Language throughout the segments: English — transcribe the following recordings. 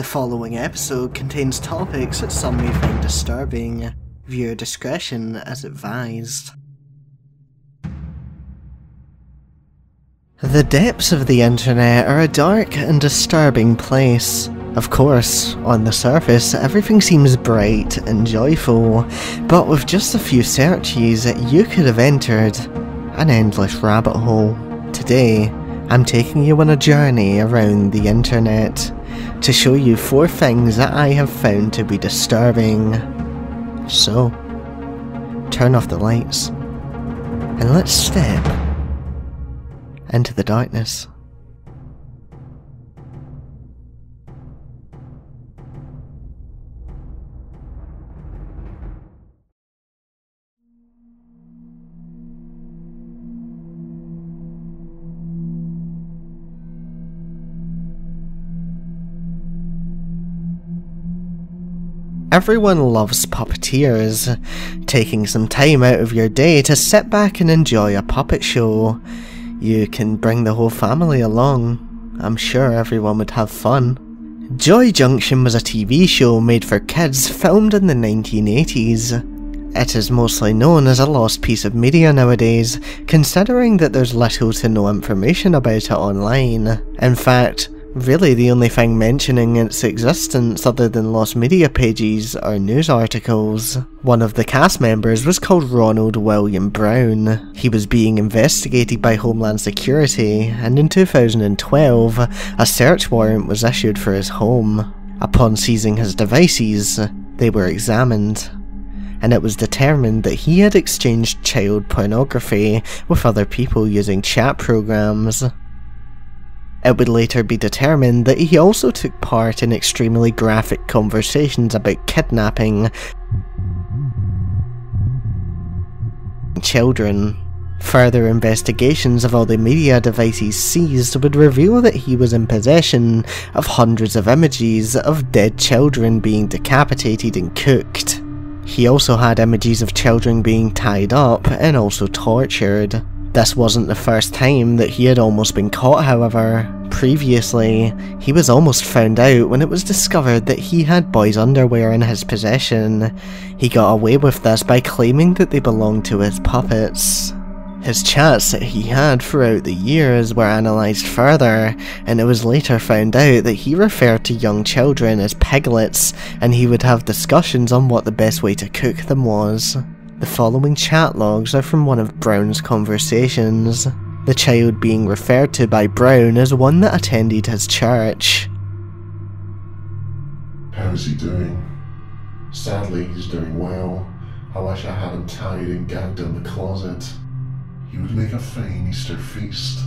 The following episode contains topics that some may find disturbing. Viewer discretion as advised. The depths of the internet are a dark and disturbing place. Of course, on the surface, everything seems bright and joyful, but with just a few searches, you could have entered an endless rabbit hole. Today, I'm taking you on a journey around the internet to show you four things that I have found to be disturbing. So, turn off the lights and let's step into the darkness. Everyone loves puppeteers. Taking some time out of your day to sit back and enjoy a puppet show. You can bring the whole family along. I'm sure everyone would have fun. Joy Junction was a TV show made for kids filmed in the 1980s. It is mostly known as a lost piece of media nowadays, considering that there's little to no information about it online. In fact, Really, the only thing mentioning its existence other than lost media pages are news articles. One of the cast members was called Ronald William Brown. He was being investigated by Homeland Security, and in 2012, a search warrant was issued for his home. Upon seizing his devices, they were examined and it was determined that he had exchanged child pornography with other people using chat programs. It would later be determined that he also took part in extremely graphic conversations about kidnapping children. Further investigations of all the media devices seized would reveal that he was in possession of hundreds of images of dead children being decapitated and cooked. He also had images of children being tied up and also tortured. This wasn't the first time that he had almost been caught, however. Previously, he was almost found out when it was discovered that he had boys' underwear in his possession. He got away with this by claiming that they belonged to his puppets. His chats that he had throughout the years were analysed further, and it was later found out that he referred to young children as piglets, and he would have discussions on what the best way to cook them was. The following chat logs are from one of Brown's conversations, the child being referred to by Brown as one that attended his church. How is he doing? Sadly, he's doing well. I wish I had him tied and gagged in the closet. He would make a fine Easter feast.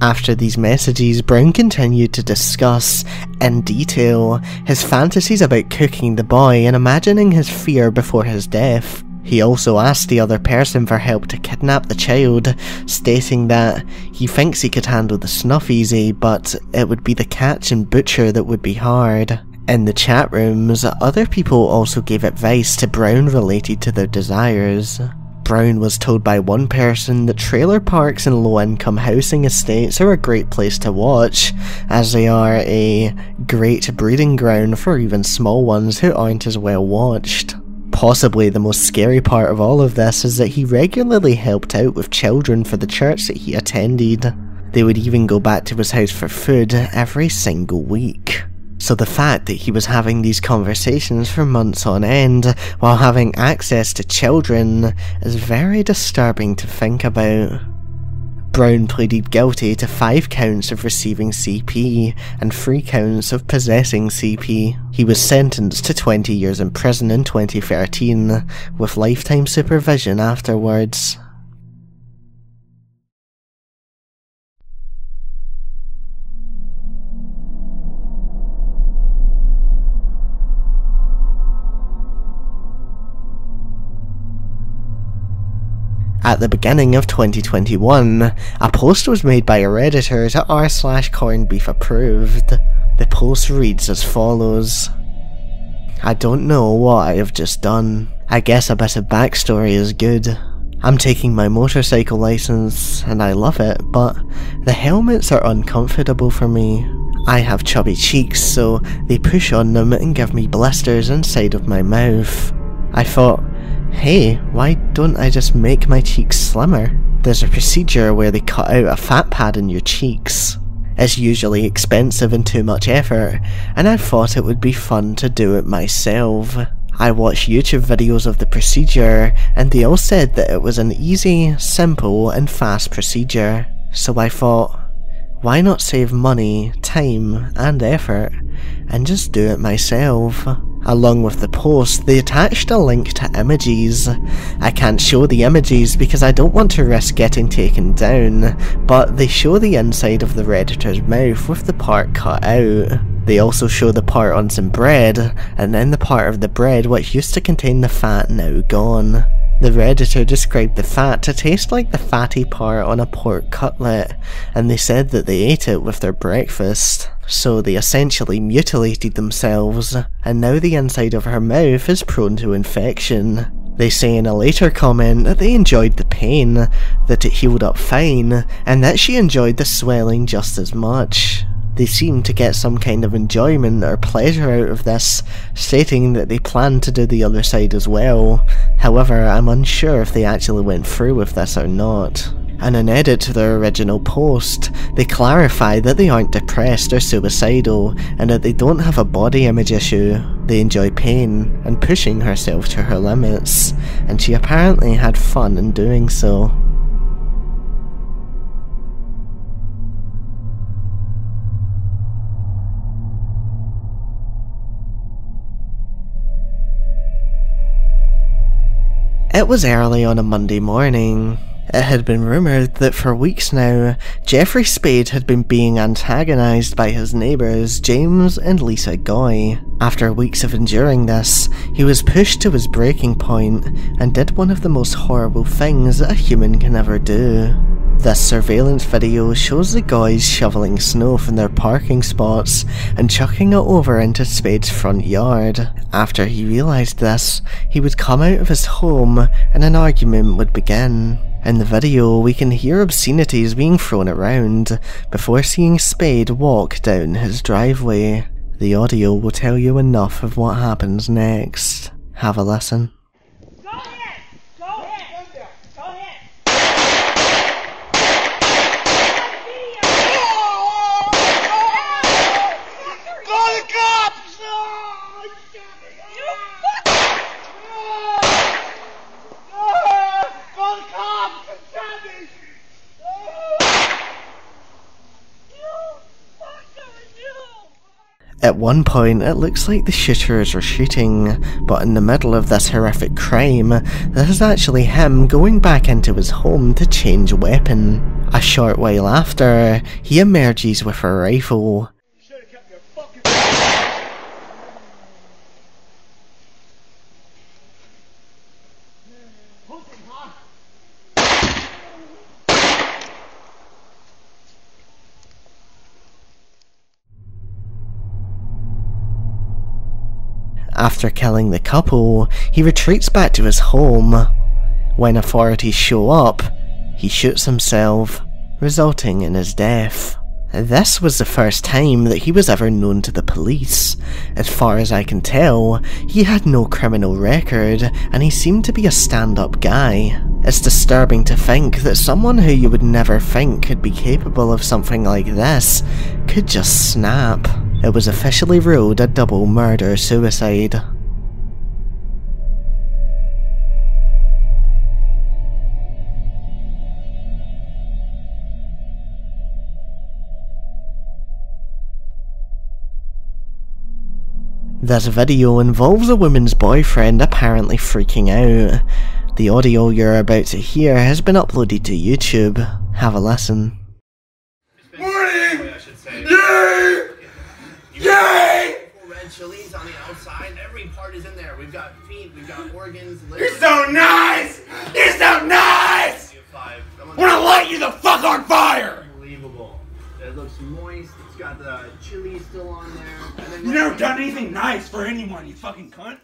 After these messages, Brown continued to discuss, in detail, his fantasies about cooking the boy and imagining his fear before his death. He also asked the other person for help to kidnap the child, stating that he thinks he could handle the snuff easy, but it would be the catch and butcher that would be hard. In the chat rooms, other people also gave advice to Brown related to their desires. Brown was told by one person that trailer parks and low income housing estates are a great place to watch, as they are a great breeding ground for even small ones who aren't as well watched. Possibly the most scary part of all of this is that he regularly helped out with children for the church that he attended. They would even go back to his house for food every single week. So the fact that he was having these conversations for months on end while having access to children is very disturbing to think about. Brown pleaded guilty to five counts of receiving CP and three counts of possessing CP. He was sentenced to 20 years in prison in 2013, with lifetime supervision afterwards. At the beginning of 2021, a post was made by a redditor to r slash corned beef approved. The post reads as follows. I don't know what I have just done. I guess a bit of backstory is good. I'm taking my motorcycle license and I love it, but the helmets are uncomfortable for me. I have chubby cheeks, so they push on them and give me blisters inside of my mouth. I thought, hey, why don't I just make my cheeks slimmer? There's a procedure where they cut out a fat pad in your cheeks. It's usually expensive and too much effort, and I thought it would be fun to do it myself. I watched YouTube videos of the procedure, and they all said that it was an easy, simple, and fast procedure. So I thought, why not save money, time, and effort, and just do it myself? Along with the post, they attached a link to images. I can't show the images because I don't want to risk getting taken down, but they show the inside of the redditor's mouth with the part cut out. They also show the part on some bread, and then the part of the bread which used to contain the fat now gone. The redditor described the fat to taste like the fatty part on a pork cutlet, and they said that they ate it with their breakfast. So they essentially mutilated themselves, and now the inside of her mouth is prone to infection. They say in a later comment that they enjoyed the pain, that it healed up fine, and that she enjoyed the swelling just as much. They seem to get some kind of enjoyment or pleasure out of this, stating that they plan to do the other side as well. However, I'm unsure if they actually went through with this or not. In an edit to their original post, they clarify that they aren't depressed or suicidal and that they don't have a body image issue. They enjoy pain and pushing herself to her limits, and she apparently had fun in doing so. It was early on a Monday morning. It had been rumoured that for weeks now, Jeffrey Spade had been being antagonised by his neighbours James and Lisa Goy. After weeks of enduring this, he was pushed to his breaking point and did one of the most horrible things a human can ever do. This surveillance video shows the Goys shoveling snow from their parking spots and chucking it over into Spade's front yard. After he realised this, he would come out of his home and an argument would begin. In the video, we can hear obscenities being thrown around before seeing Spade walk down his driveway. The audio will tell you enough of what happens next. Have a listen. Go ahead! Go ahead! Go ahead! Call the cops! You fuck! Call the cops! It's Sandy! You fucker! You! At one point, it looks like the shooters are shooting, but in the middle of this horrific crime, this is actually him going back into his home to change weapon. A short while after, he emerges with a rifle. You should have kept your fucking. Pussy, huh? After killing the couple, he retreats back to his home. When authorities show up, he shoots himself, resulting in his death. This was the first time that he was ever known to the police. As far as I can tell, he had no criminal record and he seemed to be a stand up guy. It's disturbing to think that someone who you would never think could be capable of something like this could just snap. It was officially ruled a double murder suicide. This video involves a woman's boyfriend apparently freaking out. The audio you're about to hear has been uploaded to YouTube. Have a listen. Morning! Yay! Yay! red chilies on the outside. Every part is in there. We've got feet, we've got organs, You're so nice! You're so nice! Five. Someone- I wanna light you the fuck on fire! Unbelievable. It looks moist. It's got the chili still on there. And then You never done anything nice for anyone, you fucking cunt.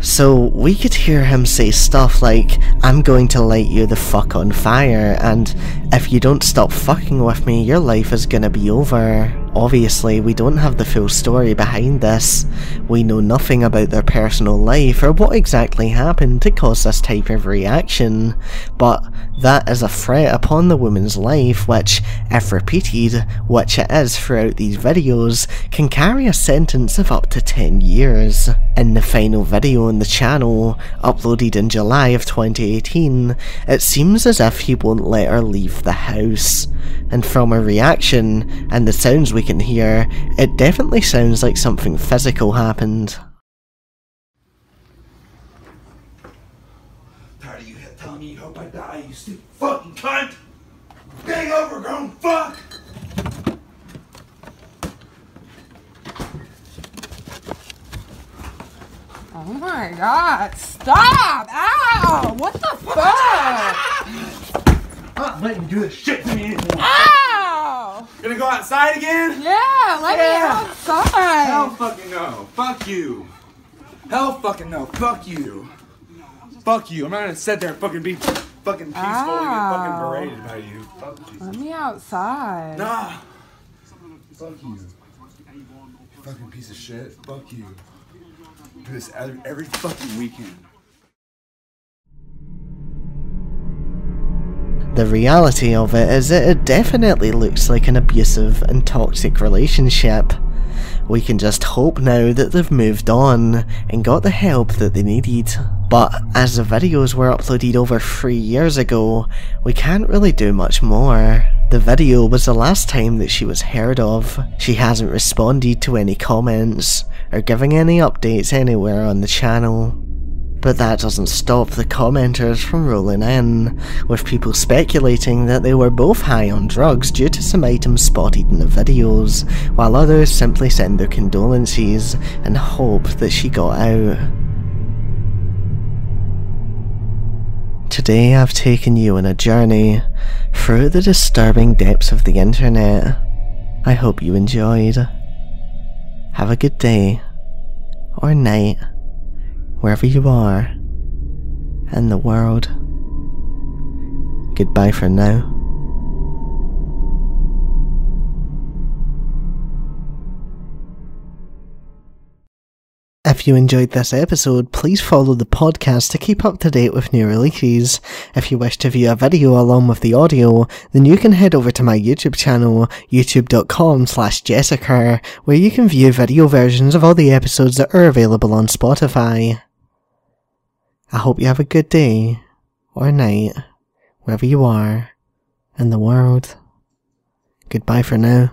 So we could hear him say stuff like, I'm going to light you the fuck on fire, and if you don't stop fucking with me, your life is gonna be over. Obviously, we don't have the full story behind this. We know nothing about their personal life or what exactly happened to cause this type of reaction, but that is a threat upon the woman's life which, if repeated, which it is throughout these videos, can carry a sentence of up to 10 years. In the final video on the channel, uploaded in July of 2018, it seems as if he won't let her leave the house. And from her reaction, and the sounds we can hear, it definitely sounds like something physical happened. Tired of you telling me you hope I die, you stupid fucking cunt! Big overgrown fuck! Oh my god, stop! Ow! What the fuck? I'm not letting you do this shit to me anymore. Ow! Gonna go outside again? Yeah, let Yeah. me outside. Hell fucking no. Fuck you. Hell fucking no. Fuck you. Fuck you. I'm not gonna sit there and fucking be fucking peaceful and get fucking Ow. berated by you. Fuck you. Let me outside. Nah. Fuck you. Fucking piece of shit. Fuck you. Do this every, every fucking weekend. The reality of it is that it definitely looks like an abusive and toxic relationship. We can just hope now that they've moved on and got the help that they needed. But as the videos were uploaded over three years ago, we can't really do much more. The video was the last time that she was heard of. She hasn't responded to any comments or giving any updates anywhere on the channel. But that doesn't stop the commenters from rolling in, with people speculating that they were both high on drugs due to some items spotted in the videos, while others simply send their condolences and hope that she got out. Today I've taken you on a journey through the disturbing depths of the internet. I hope you enjoyed. Have a good day, or night, wherever you are in the world. Goodbye for now. If you enjoyed this episode, please follow the podcast to keep up to date with new releases. If you wish to view a video along with the audio, then you can head over to my YouTube channel, youtube.com slash jessicur, where you can view video versions of all the episodes that are available on Spotify. I hope you have a good day, or night, wherever you are, in the world. Goodbye for now.